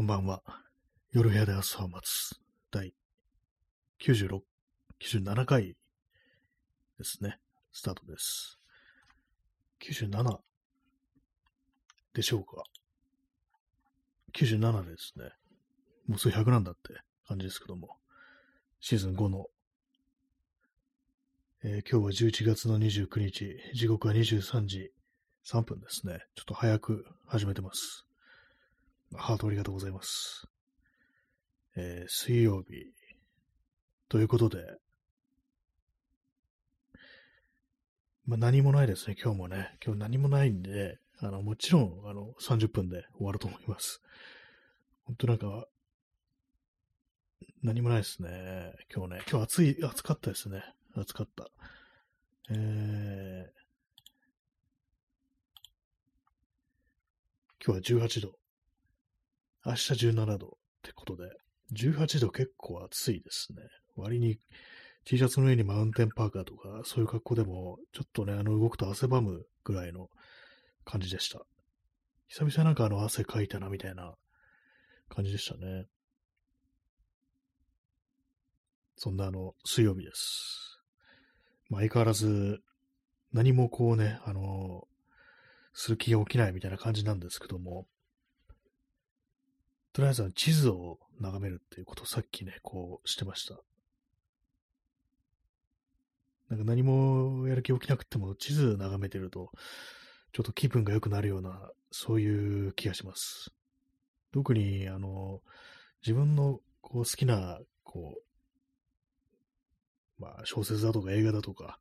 こんばんは。夜部屋で朝を待つ第96、97回ですね。スタートです。97でしょうか。97ですね。もうすぐ100なんだって感じですけども。シーズン5の、えー今日は11月の29日、時刻は23時3分ですね。ちょっと早く始めてます。ハートありがとうございます。えー水曜日。ということで、まあ、何もないですね、今日もね。今日何もないんで、あの、もちろん、あの、30分で終わると思います。本当なんか、何もないですね。今日ね。今日暑い、暑かったですね。暑かった。えー、今日は18度。明日17度ってことで、18度結構暑いですね。割に T シャツの上にマウンテンパーカーとか、そういう格好でも、ちょっとね、あの、動くと汗ばむぐらいの感じでした。久々なんかあの、汗かいたな、みたいな感じでしたね。そんなあの、水曜日です。まあ、相変わらず、何もこうね、あの、する気が起きないみたいな感じなんですけども、とりあえずは地図を眺めるっていうことをさっきね、こうしてました。なんか何もやる気起きなくても地図眺めてると、ちょっと気分が良くなるような、そういう気がします。特に、あの、自分のこう好きな、こう、まあ小説だとか映画だとか、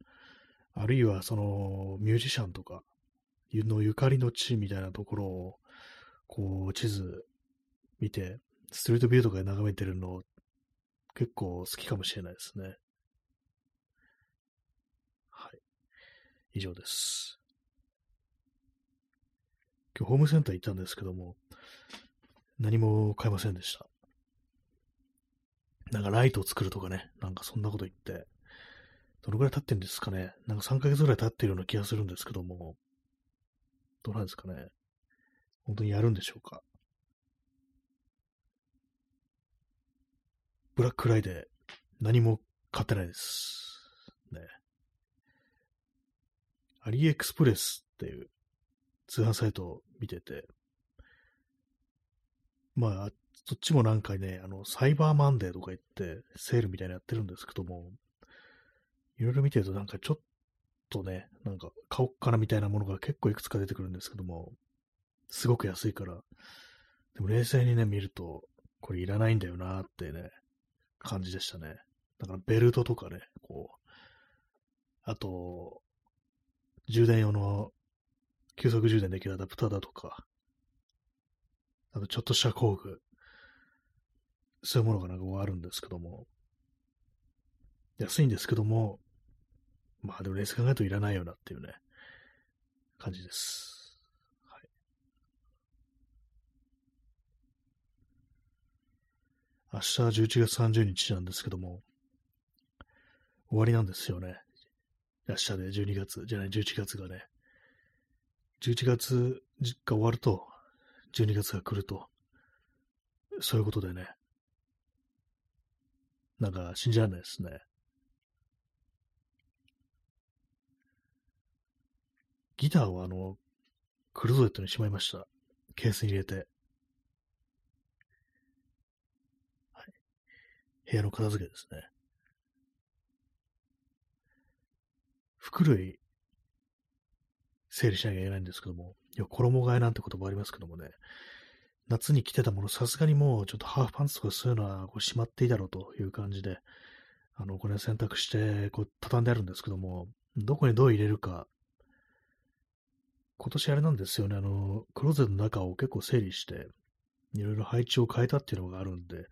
あるいはそのミュージシャンとかのゆかりの地みたいなところを、こう地図見て、ストリートビューとかで眺めてるの結構好きかもしれないですね。はい。以上です。今日ホームセンター行ったんですけども、何も買えませんでした。なんかライトを作るとかね、なんかそんなこと言って、どのぐらい経ってんですかね。なんか3ヶ月ぐらい経ってるような気がするんですけども、どうなんですかね。本当にやるんでしょうか。ブラックフライデー、何も買ってないです。ね。アリエクスプレスっていう通販サイトを見てて、まあ、そっちもなんかね、あの、サイバーマンデーとか言って、セールみたいなやってるんですけども、いろいろ見てるとなんかちょっとね、なんか買おっかなみたいなものが結構いくつか出てくるんですけども、すごく安いから、でも冷静にね、見ると、これいらないんだよなってね、感じでしたね。だからベルトとかね、こう、あと、充電用の急速充電できるアダプターだとか、あとちょっとした工具、そういうものがなんかあるんですけども、安いんですけども、まあでもレース考えるといらないよなっていうね、感じです。はい。明日11月30日なんですけども、終わりなんですよね。明日で12月、じゃない11月がね。11月が終わると、12月が来ると、そういうことでね。なんか信じられないですね。ギターをあの、クルーゼットにしまいました。ケースに入れて。はい。部屋の片付けですね。服類、整理しなきゃいけないんですけども、いや、衣替えなんて言葉ありますけどもね、夏に着てたもの、さすがにもうちょっとハーフパンツとかそういうのはこうしまっていいだろうという感じで、あの、これ洗濯して、こう、畳んであるんですけども、どこにどう入れるか、今年あれなんですよね、あの、クローゼットの中を結構整理して、いろいろ配置を変えたっていうのがあるんで、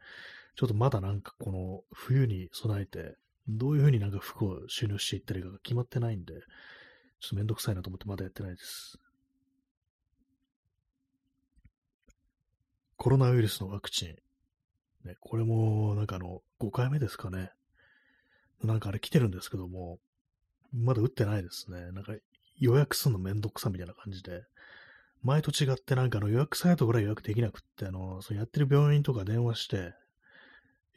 ちょっとまだなんかこの冬に備えて、どういうふうになんか服を収納していったらいいかが決まってないんで、ちょっとめんどくさいなと思ってまだやってないです。コロナウイルスのワクチン。ね、これもなんかあの、5回目ですかね。なんかあれ来てるんですけども、まだ打ってないですね。なんか予約するのめんどくさみたいな感じで、前と違ってなんかあの予約サイトからい予約できなくって、あの、そのやってる病院とか電話して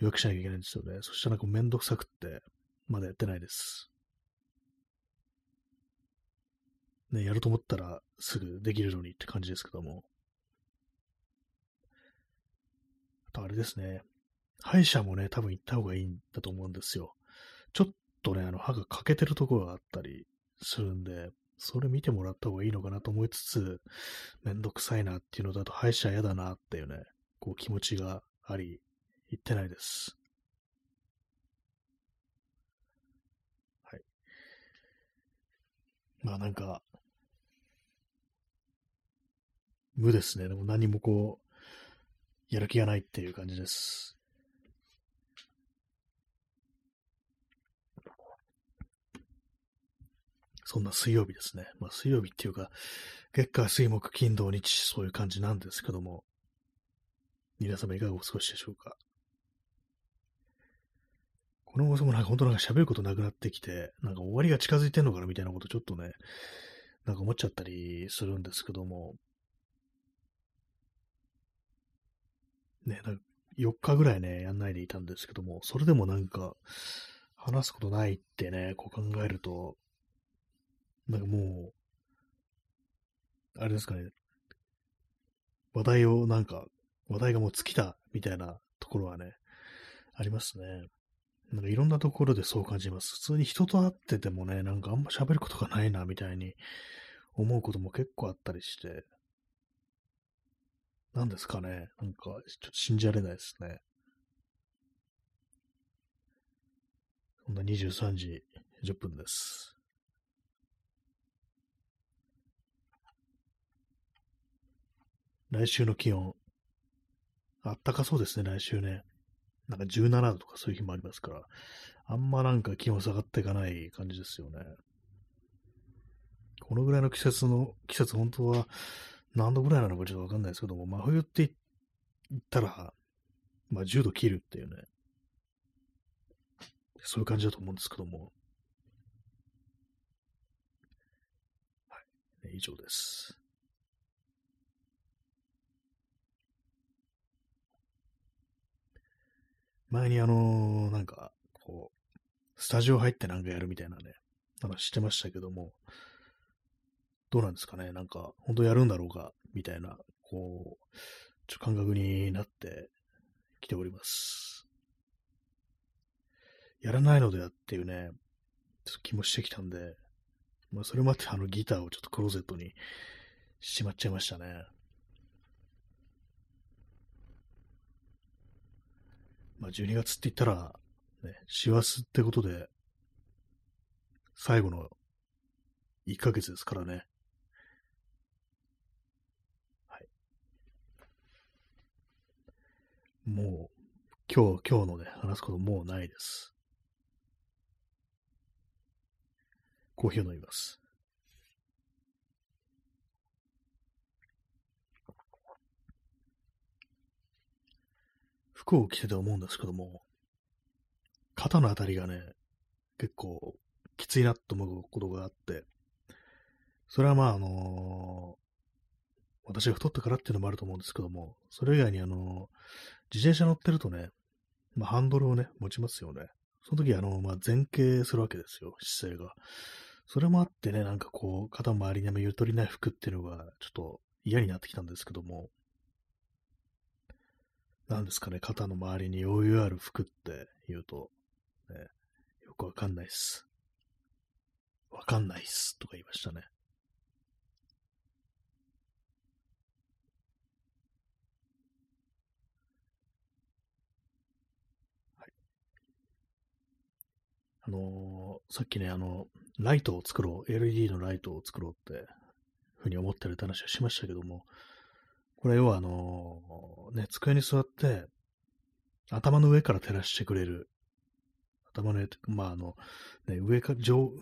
予約しなきゃいけないんですよね。そしたらなんかめんどくさくって、まだやってないです。ね、やると思ったらすぐできるのにって感じですけども。あとあれですね。歯医者もね、多分行った方がいいんだと思うんですよ。ちょっとね、あの歯が欠けてるところがあったりするんで、それ見てもらった方がいいのかなと思いつつ、めんどくさいなっていうのだと歯医者嫌だなっていうね、こう気持ちがあり、行ってないです。はい。まあなんか、無ですね。でも何もこう、やる気がないっていう感じです。そんな水曜日ですね。まあ水曜日っていうか、月下水木金土日、そういう感じなんですけども、皆様いかがお過ごしでしょうか？この放送もなんか本当なんか喋ることなくなってきて、なんか終わりが近づいてんのかなみたいなことちょっとね、なんか思っちゃったりするんですけども、ね、なんか4日ぐらいね、やんないでいたんですけども、それでもなんか、話すことないってね、こう考えると、なんかもう、あれですかね、話題をなんか、話題がもう尽きたみたいなところはね、ありますね。なんかいろんなところでそう感じます。普通に人と会っててもね、なんかあんま喋ることがないな、みたいに思うことも結構あったりして、何ですかね。なんか、ちょっと信じられないですね。そんな23時10分です。来週の気温。あったかそうですね、来週ね。なんか17度とかそういう日もありますから、あんまなんか気温下がっていかない感じですよね。このぐらいの季節の、季節本当は何度ぐらいなのかちょっとわかんないですけども、真冬って言ったら、まあ10度切るっていうね、そういう感じだと思うんですけども。はい。以上です。前にあのー、なんか、こう、スタジオ入ってなんかやるみたいなね、話してましたけども、どうなんですかね？なんか、本当やるんだろうか？みたいな、こう、ちょ感覚になってきております。やらないのではっていうね、ちょっと気もしてきたんで、まあ、それまであのギターをちょっとクローゼットにしまっちゃいましたね。まあ、12月って言ったら、ね、師走ってことで、最後の1ヶ月ですからね。はい。もう、今日、今日のね、話すこともうないです。コーヒーを飲みます。服を着てて思うんですけども、肩のあたりがね、結構きついなと思うことがあって、それはまああのー、私が太ったからっていうのもあると思うんですけども、それ以外にあのー、自転車乗ってるとね、まあ、ハンドルをね、持ちますよね。その時あの、まあ、前傾するわけですよ、姿勢が。それもあってね、なんかこう、肩周りにあんまゆとりない服っていうのが、ちょっと嫌になってきたんですけども、なんですかね、肩の周りに余裕ある服って言うと、ね、よくわかんないっす。わかんないっす、とか言いましたね。あのー、さっきね、あの、ライトを作ろう、LED のライトを作ろうって、ふうに思ってるって話をしましたけども、これ要はあのー、ね、机に座って、頭の上から照らしてくれる。頭の上、まああの、ね、上か、情、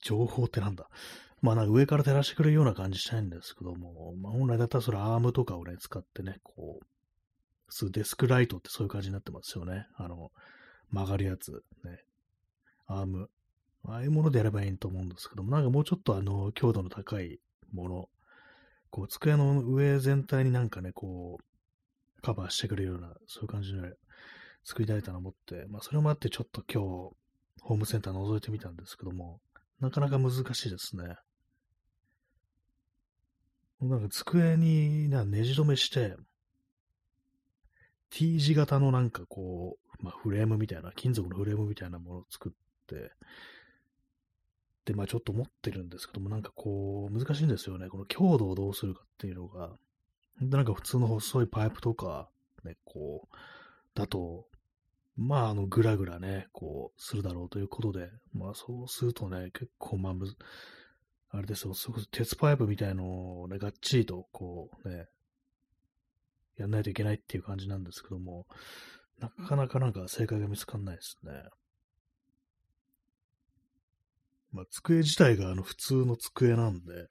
情報ってなんだ。まあなんか上から照らしてくれるような感じしたいんですけども、まあ本来だったらそれアームとかをね、使ってね、こう、普通デスクライトってそういう感じになってますよね。あの、曲がるやつ、ね。アーム。ああいうものでやればいいと思うんですけども、なんかもうちょっとあの、強度の高いもの、こう、机の上全体になんかね、こう、カバーしてくれるような、そういう感じで作りたいと思って、まあ、それもあってちょっと今日、ホームセンター覗いてみたんですけども、なかなか難しいですね。なんか机になねじ止めして、T 字型のなんかこう、まあ、フレームみたいな、金属のフレームみたいなものを作って、まあちょっと思ってるんですけども、なんかこう、難しいんですよね。この強度をどうするかっていうのが、なんか普通の細いパイプとか、ね、こう、だと、まあ、あの、ぐらぐらね、こう、するだろうということで、まあ、そうするとね、結構、まあ、むあれですよ、すごく鉄パイプみたいのをね、がっちりと、こう、ね、やんないといけないっていう感じなんですけども、なかなかなんか正解が見つかんないですね。まあ、机自体があの普通の机なんで、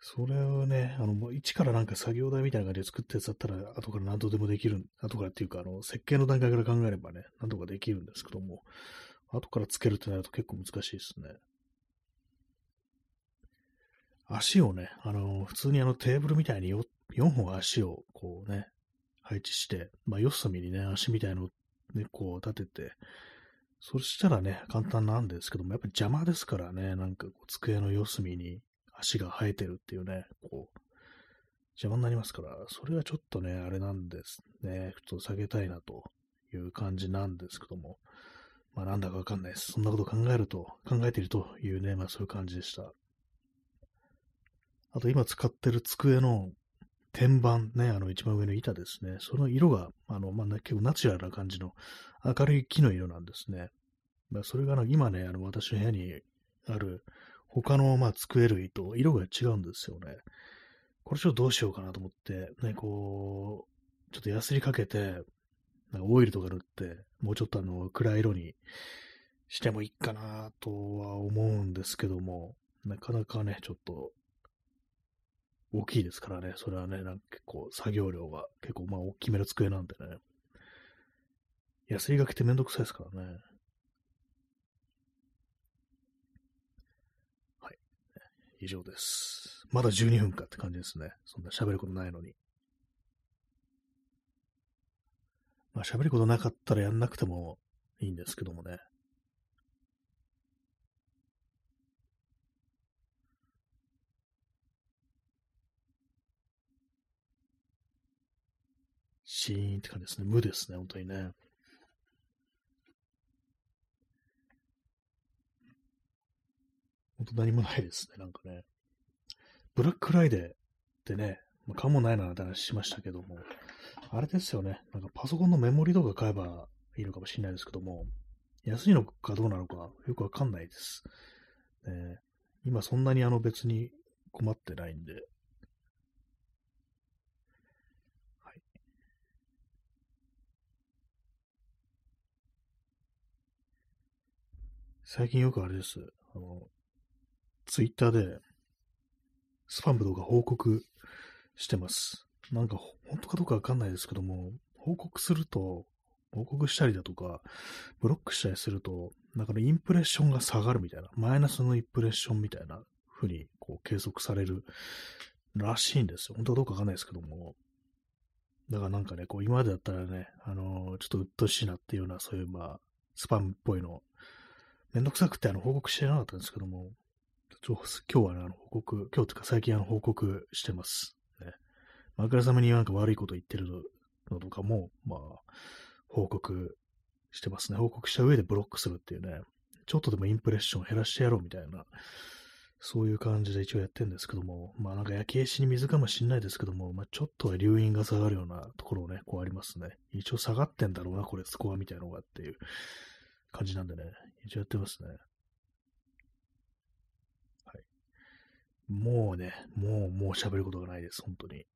それをね、あの、もう一からなんか作業台みたいな感じで作ったやつだったら、後から何とでもできる、後からっていうか、あの、設計の段階から考えればね、何とかできるんですけども、後からつけるってなると結構難しいですね。足をね、あの、普通にあのテーブルみたいに 4, 4本足をこうね、配置して、まあ、四隅にね、足みたいのをね、こう立てて、そしたらね、簡単なんですけども、やっぱり邪魔ですからね、なんかこう机の四隅に足が生えてるっていうね、こう、邪魔になりますから、それはちょっとね、あれなんですね。ちょっと下げたいなという感じなんですけども、まあなんだかわかんないです。そんなこと考えると、考えているというね、まあそういう感じでした。あと今使ってる机の天板ね、あの一番上の板ですね。その色が、あの、まあ、結構ナチュラルな感じの明るい木の色なんですね。まあ、それがあの今ね、あの私の部屋にある他の、まあ、机類と色が違うんですよね。これちょっとどうしようかなと思って、ね、こう、ちょっとヤスリかけて、オイルとか塗って、もうちょっとあの、暗い色にしてもいいかなとは思うんですけども、なかなかね、ちょっと、大きいですからね、それはね、なんか結構作業量が結構まあ大きめの机なんでね。ヤスリがけてめんどくさいですからね。はい以上です。まだ12分かって感じですね。そんな喋ることないのに。まあ喋ることなかったらやんなくてもいいんですけどもね。シーンって感じですね。無ですね、本当にね。本当何もないですね、なんかね。ブラックライデーってね、まあ、かもないなって話しましたけども、あれですよね、なんかパソコンのメモリとか買えばいいのかもしれないですけども、安いのかどうなのかよくわかんないです。ね、今そんなにあの別に困ってないんで、最近よくあれです。あの、ツイッターで、スパムとか報告してます。なんか、本当かどうかわかんないですけども、報告すると、報告したりだとか、ブロックしたりすると、なんかね、インプレッションが下がるみたいな、マイナスのインプレッションみたいな風に、こう、計測されるらしいんですよ。本当かどうかわかんないですけども。だからなんかね、こう、今までだったらね、あのー、ちょっと鬱陶しいなっていうような、そういう、まあ、スパムっぽいの、めんどくさくて、あの、報告してなかったんですけども、今日はね、あの報告、今日というか最近あの報告してます。ね。枕様になんか悪いこと言ってるのとかも、まあ、報告してますね。報告した上でブロックするっていうね、ちょっとでもインプレッション減らしてやろうみたいな、そういう感じで一応やってるんですけども、まあなんか焼け石に水かもしんないですけども、まあちょっとは留飲が下がるようなところをね、こうありますね。一応下がってんだろうな、これ、スコアみたいなのがっていう感じなんでね、一応やってますね。はいもうね、もう、もう喋ることがないです、本当に。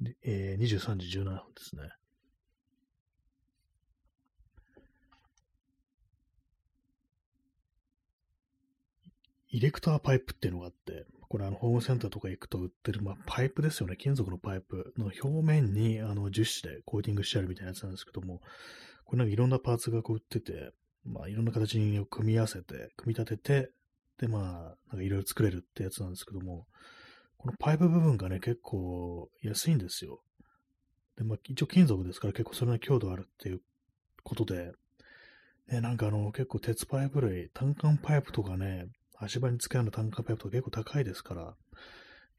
で、えー、23時17分ですね。イレクターパイプっていうのがあって、これあのホームセンターとか行くと売ってる、まあ、パイプですよね。金属のパイプの表面にあの樹脂でコーティングしてあるみたいなやつなんですけども、これなんかいろんなパーツがこう売ってて、まあ、いろんな形を組み合わせて、組み立てて、で、まあ、なんかいろいろ作れるってやつなんですけども、このパイプ部分がね、結構安いんですよ。で、まあ、一応金属ですから結構それな強度あるっていうことで、ね、なんかあの、結構鉄パイプ類、単管パイプとかね、足場に使うような単管パイプとか結構高いですから、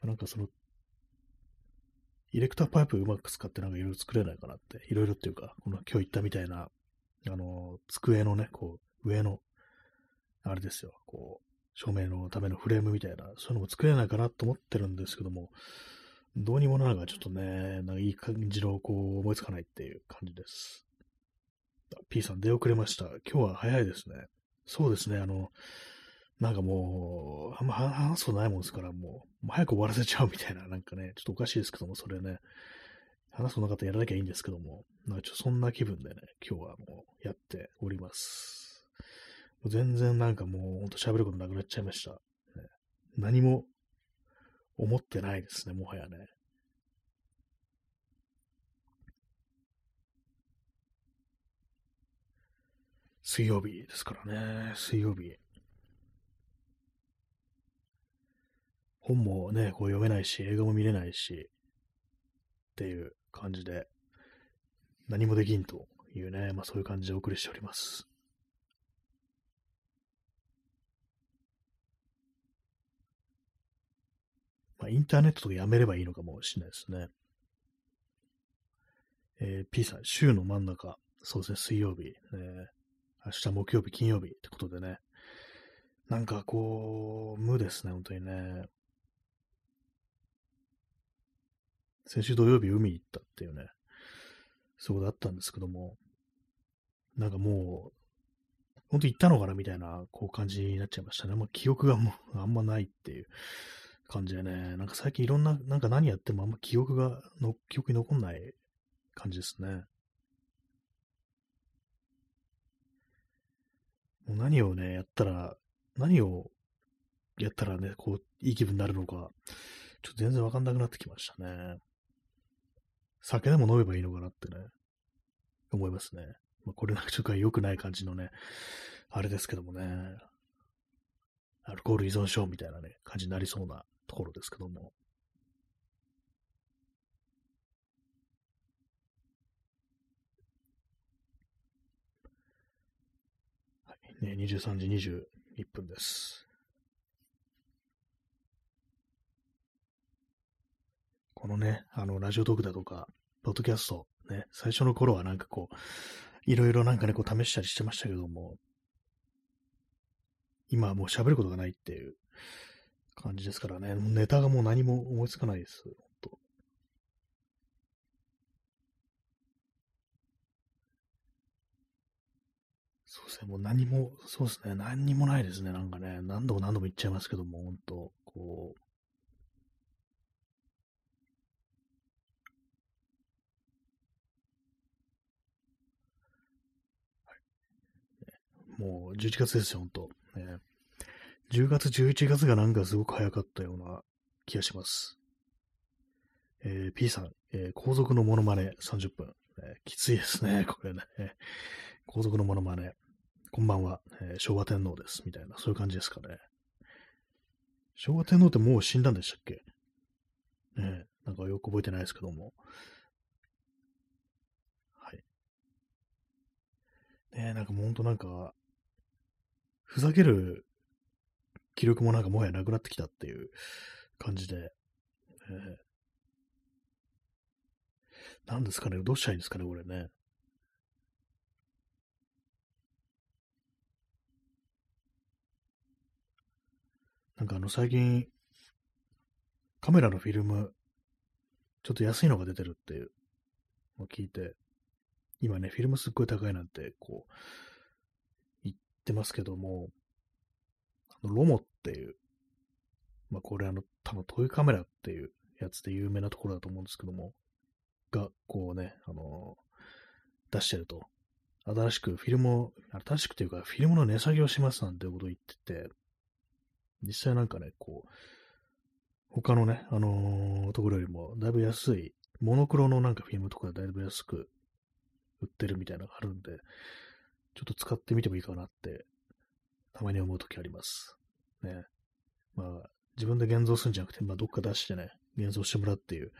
なんかその、イレクターパイプうまく使ってなんかいろいろ作れないかなって、いろいろっていうか、この今日言ったみたいな、あの、机のね、こう、上の、あれですよ、こう、照明のためのフレームみたいな、そういうのも作れないかなと思ってるんですけども、どうにもならがちょっとね、なんかいい感じのこう思いつかないっていう感じです。P さん出遅れました。今日は早いですね。そうですね、あの、なんかもう、あんま話すことないもんですから、もう、もう早く終わらせちゃうみたいな、なんかね、ちょっとおかしいですけども、それね、話すことなかったらやらなきゃいいんですけども、なんかちょっとそんな気分でね、今日はもうやっております。もう全然なんかもうほんと喋ることなくなっちゃいました。ね、何も思ってないですね、もはやね。水曜日ですからね、水曜日。本もね、こう読めないし、映画も見れないし、っていう感じで、何もできんというね、まあそういう感じでお送りしております。まあ、インターネットとかやめればいいのかもしれないですね。えー、P さん、週の真ん中、そうですね、水曜日、え明日木曜日、金曜日ってことでね、なんかこう、無ですね、本当にね。先週土曜日海行ったっていうね、そうだったんですけども、なんかもう、本当行ったのかなみたいな、こう感じになっちゃいましたね。まあ、記憶がもうあんまないっていう感じでね、なんか最近いろんな、なんか何やってもあんま記憶がの、記憶に残んない感じですね。もう何をね、やったら、何をやったらね、こう、いい気分になるのか、ちょっと全然わかんなくなってきましたね。酒でも飲めばいいのかなってね、思いますね。まあ、これなんかちょっと良くない感じのね、あれですけどもね、アルコール依存症みたいなね、感じになりそうなところですけども。はい、ね、23時21分です。このね、あの、ラジオトークだとか、ポッドキャスト、ね、最初の頃はなんかこう、いろいろなんかね、こう試したりしてましたけども、今はもう喋ることがないっていう感じですからね。ネタがもう何も思いつかないです。とそうですね。もう何も、そうですね。何にもないですね。なんかね、何度も何度も言っちゃいますけども、本当こう、もう11月ですよ、本当ね。10月、11月がなんかすごく早かったような気がします。えー、P さん、えー、皇族のモノマネ30分、えー、きついですね、これね。皇族のモノマネ。こんばんは、えー、昭和天皇です。みたいな、そういう感じですかね。昭和天皇ってもう死んだんでしたっけ？ねなんかよく覚えてないですけども。はい。ねなんかもうほんとなんか、ふざける気力もなんかもはやなくなってきたっていう感じで、えー、何ですかね、どうしたらいいんですかね、これね。なんかあの最近、カメラのフィルム、ちょっと安いのが出てるっていうのを聞いて、今ね、フィルムすっごい高いなんて、こう、ってますけども、あのロモっていう、まあこれあの、多分トイカメラっていうやつで有名なところだと思うんですけども、が、こうね、あのー、出してると。新しくフィルムを、新しくというか、フィルムの値下げをしますなんてことを言ってて、実際なんかね、こう、他のね、あのー、ところよりもだいぶ安い、モノクロのなんかフィルムとかだいぶ安く売ってるみたいなのがあるんで、ちょっと使ってみてもいいかなって、たまに思うときあります。ね。まあ、自分で現像するんじゃなくて、まあ、どっか出してね、現像してもらうっていう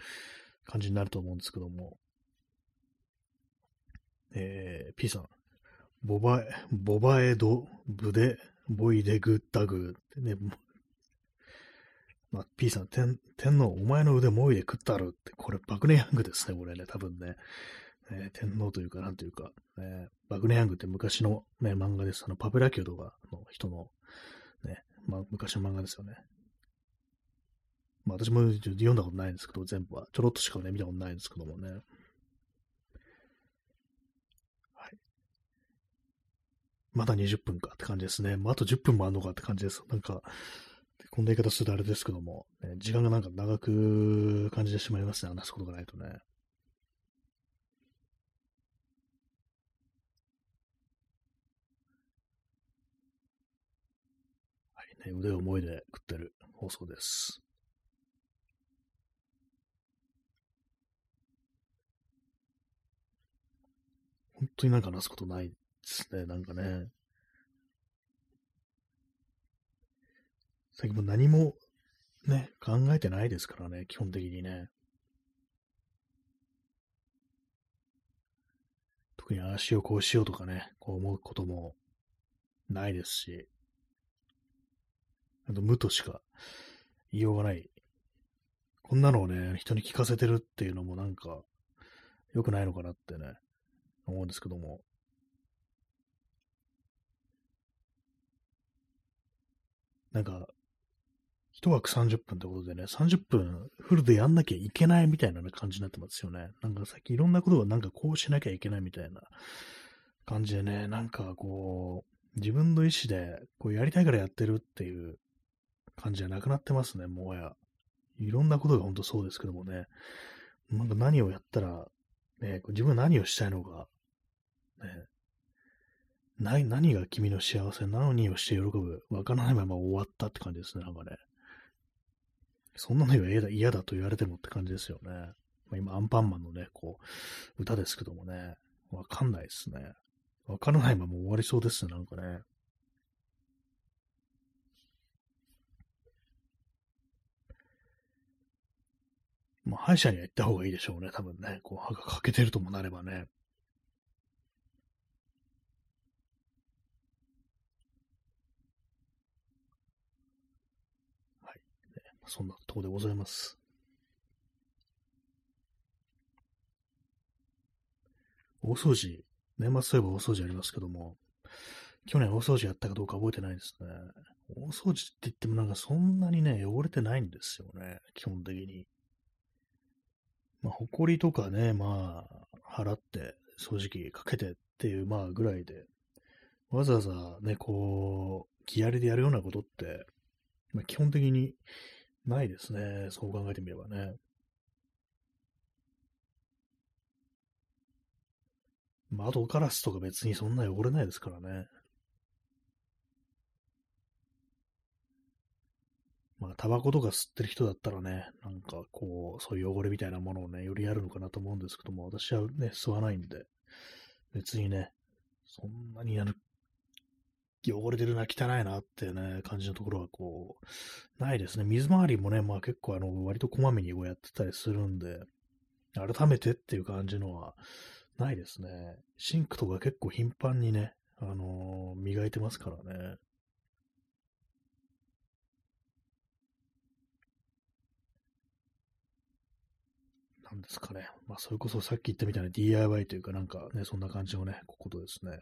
感じになると思うんですけども。えー、P さん。ボバエ、ボバエド、ブデ、ボイデグッダグってね、まあ、P さん、天天皇、お前の腕もいで食ったるって、これ、バグネヤングですね、これね、多分ね。えー、天皇というか、なんというか、えー、バグネヤングって昔の、ね、漫画です。あの、パプラキューとかの人の、ね、まあ、昔の漫画ですよね。まあ、私も読んだことないんですけど、全部は。ちょろっとしかね、見たことないんですけどもね。はい。まだ20分かって感じですね。まあ、あと10分もあるのかって感じです。なんか、こんな言い方するとあれですけども、ね、時間がなんか長く感じてしまいますね。話すことがないとね。はいね、腕を思いで食ってる放送です。本当になんか話すことないですね、なんかね。最近も何もね、考えてないですからね、基本的にね。特に足をこうしようとかね、こう思うこともないですし、あと無としか言いようがない。こんなのをね、人に聞かせてるっていうのもなんか良くないのかなってね、思うんですけども。なんか、一枠30分ってことでね、30分フルでやんなきゃいけないみたいな感じになってますよね。なんかさっきいろんなことがなんかこうしなきゃいけないみたいな感じでね、なんかこう、自分の意思でこうやりたいからやってるっていう感じじゃなくなってますね、もはや。いろんなことが本当そうですけどもね、なんか何をやったら、ね、自分は何をしたいのか、ね、何何が君の幸せなのにをして喜ぶ。わからないまま終わったって感じですね、なんかね。そんなの嫌だ嫌だと言われてもって感じですよね。まあ、今、アンパンマンのね、こう、歌ですけどもね、わかんないですね。わからないまま終わりそうですね、なんかね。まあ、歯医者には行った方がいいでしょうね、多分ね。こう、歯が欠けてるともなればね。はいそんなとこでございます。大掃除、年末といえば大掃除ありますけども、去年大掃除やったかどうか覚えてないですね。大掃除って言ってもなんかそんなにね、汚れてないんですよね、基本的に。まあ、埃とかね、まあ、払って、掃除機かけてっていう、まあ、ぐらいで、わざわざね、こう、気合でやるようなことって、まあ、基本的にないですね。そう考えてみればね。窓ガラスとか別にそんな汚れないですからね。まあ、タバコとか吸ってる人だったらね、なんかこう、そういう汚れみたいなものをね、よりやるのかなと思うんですけども、私はね、吸わないんで、別にね、そんなにやる汚れてるな、汚いなってね、感じのところはこう、ないですね。水回りもね、まあ結構あの、割とこまめにこうやってたりするんで、改めてっていう感じのはないですね。シンクとか結構頻繁にね、あのー、磨いてますからね。んですかね。まあ、それこそさっき言ったみたいな DIY というかなんかね、そんな感じのね、ことですね。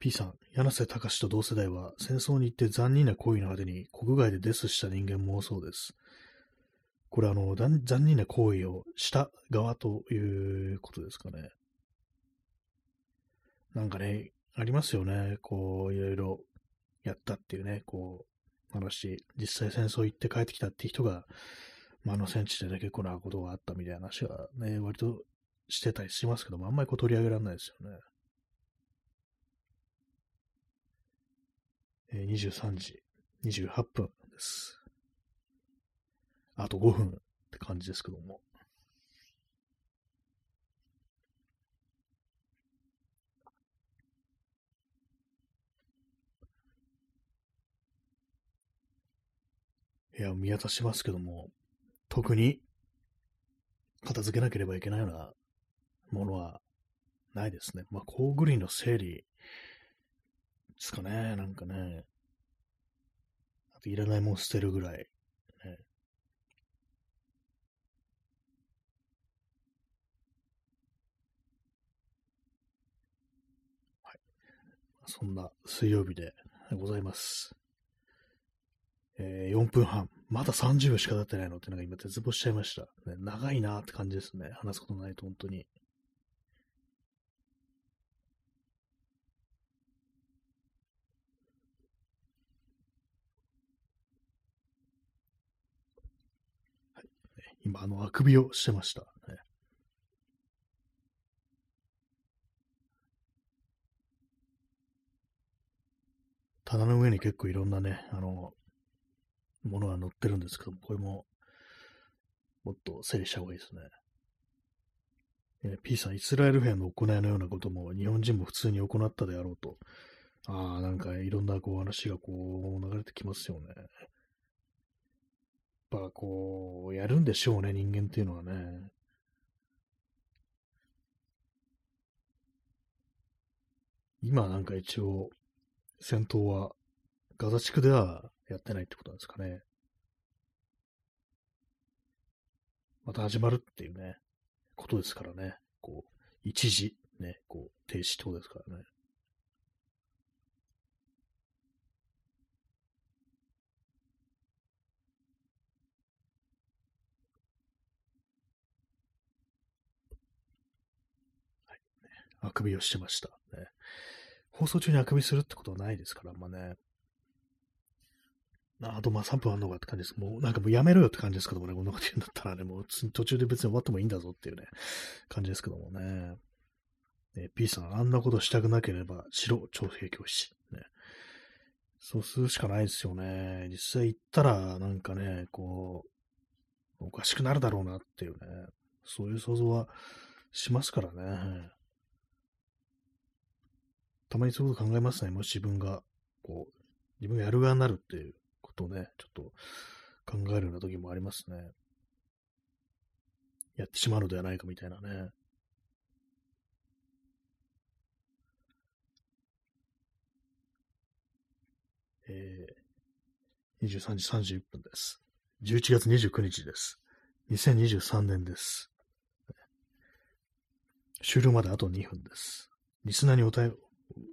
P さん、柳瀬隆と同世代は戦争に行って残忍な行為の果てに国外でデスした人間も多そうです。これあの、残忍な行為をした側ということですかね。なんかね、ありますよね。こう、いろいろやったっていうね、こう、話、実際戦争行って帰ってきたって人が、まあ、の戦地でね、結構なことがあったみたいな話はね、割としてたりしますけども、あんまりこう取り上げられないですよね。えー、23時28分です。あと5分って感じですけども。いや、見渡しますけども、特に片付けなければいけないようなものはないですね。まあ、工具類の整理ですかね、なんかね。あと、いらないもん捨てるぐらい。はい。そんな水曜日でございます。えー、4分半。まだ30秒しか経ってないの？ってなんか今絶望しちゃいました。ね、長いなって感じですね。話すことないと本当に。はい、今、あの、あくびをしてました。棚の上に結構いろんなね、あの、ものが載ってるんですけども、これも、もっと整理した方がいいですね。えー、P さん、イスラエル兵の行いのようなことも日本人も普通に行ったであろうと。ああ、なんかいろんなこう話がこう流れてきますよね。やっぱこう、やるんでしょうね、人間っていうのはね。今なんか一応、戦闘はガザ地区ではやってないってことなんですかね。また始まるっていうね、ことですからね。こう、一時、ね、こう、停止ってことですからね。あくびをしてました。ね。放送中にあくびするってことはないですから、まあね。あとまあ3分あんのかって感じです。もうなんかもうやめろよって感じですけどもね、こんなこと言うんだったらね、もう途中で別に終わってもいいんだぞっていうね、感じですけどもね。ね P さん、あんなことしたくなければ、白、徴兵教師。ね。そうするしかないですよね。実際行ったら、なんかね、こう、おかしくなるだろうなっていうね、そういう想像はしますからね。たまにそういうこと考えますね。もし自分が、こう、自分がやる側になるっていうとね、ちょっと考えるような時もありますね。やってしまうのではないかみたいなね。えー、23時31分です。11月29日です。2023年です。終了まであと2分です。リスナーにおた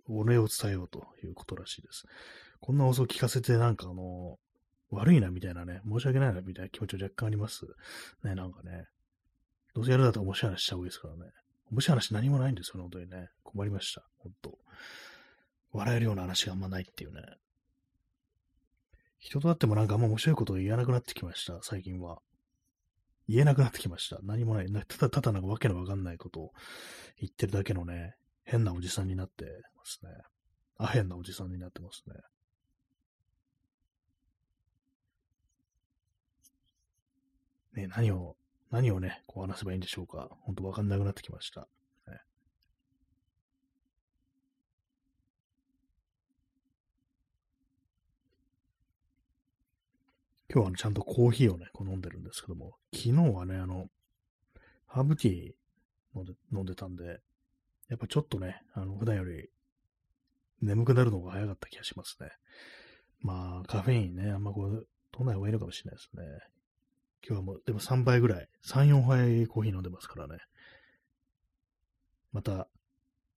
お礼を伝えようということらしいです。こんな放送聞かせてなんかあの、悪いなみたいなね、申し訳ないなみたいな気持ちは若干あります。ね、なんかね。どうせやるだと面白い話した方がいいですからね。面白い話何もないんですよね、本当にね。困りました。本当笑えるような話があんまないっていうね。人と会ってもなんかあんま面白いことを言わなくなってきました、最近は。言えなくなってきました。何もない。ただただなんかわけのわかんないことを言ってるだけのね、変なおじさんになってますね。あ、変なおじさんになってますね。ね、何を、何をね、こう話せばいいんでしょうか。ほんとわかんなくなってきました。ね、今日は、ね、ちゃんとコーヒーをね、こう飲んでるんですけども、昨日はね、あの、ハーブティー飲んで飲んでたんで、やっぱちょっとね、あの、普段より眠くなるのが早かった気がしますね。まあ、カフェインね、あんまこう、取らない方がいいのかもしれないですね。今日はもう、でも3倍ぐらい、3、4杯コーヒー飲んでますからね。また、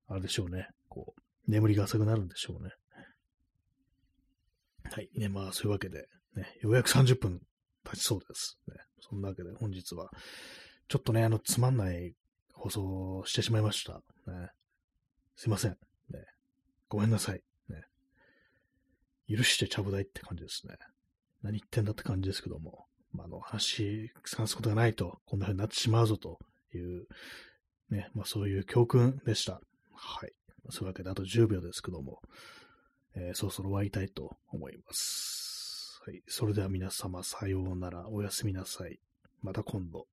あれでしょうね。こう、眠りが浅くなるんでしょうね。はい。ね、まあ、そういうわけで、ね、ようやく30分経ちそうです。ね、そんなわけで、本日は、ちょっとね、あの、つまんない放送をしてしまいました。ね、すいません。ね、ごめんなさい。ね、許してちゃぶ台って感じですね。何言ってんだって感じですけども。まあ、の、話、話すことがないと、こんな風になってしまうぞという、ね、まあ、そういう教訓でした。はい。そういうわけで、あと10秒ですけども、えー、そろそろ終わりたいと思います。はい。それでは皆様、さようなら。おやすみなさい。また今度。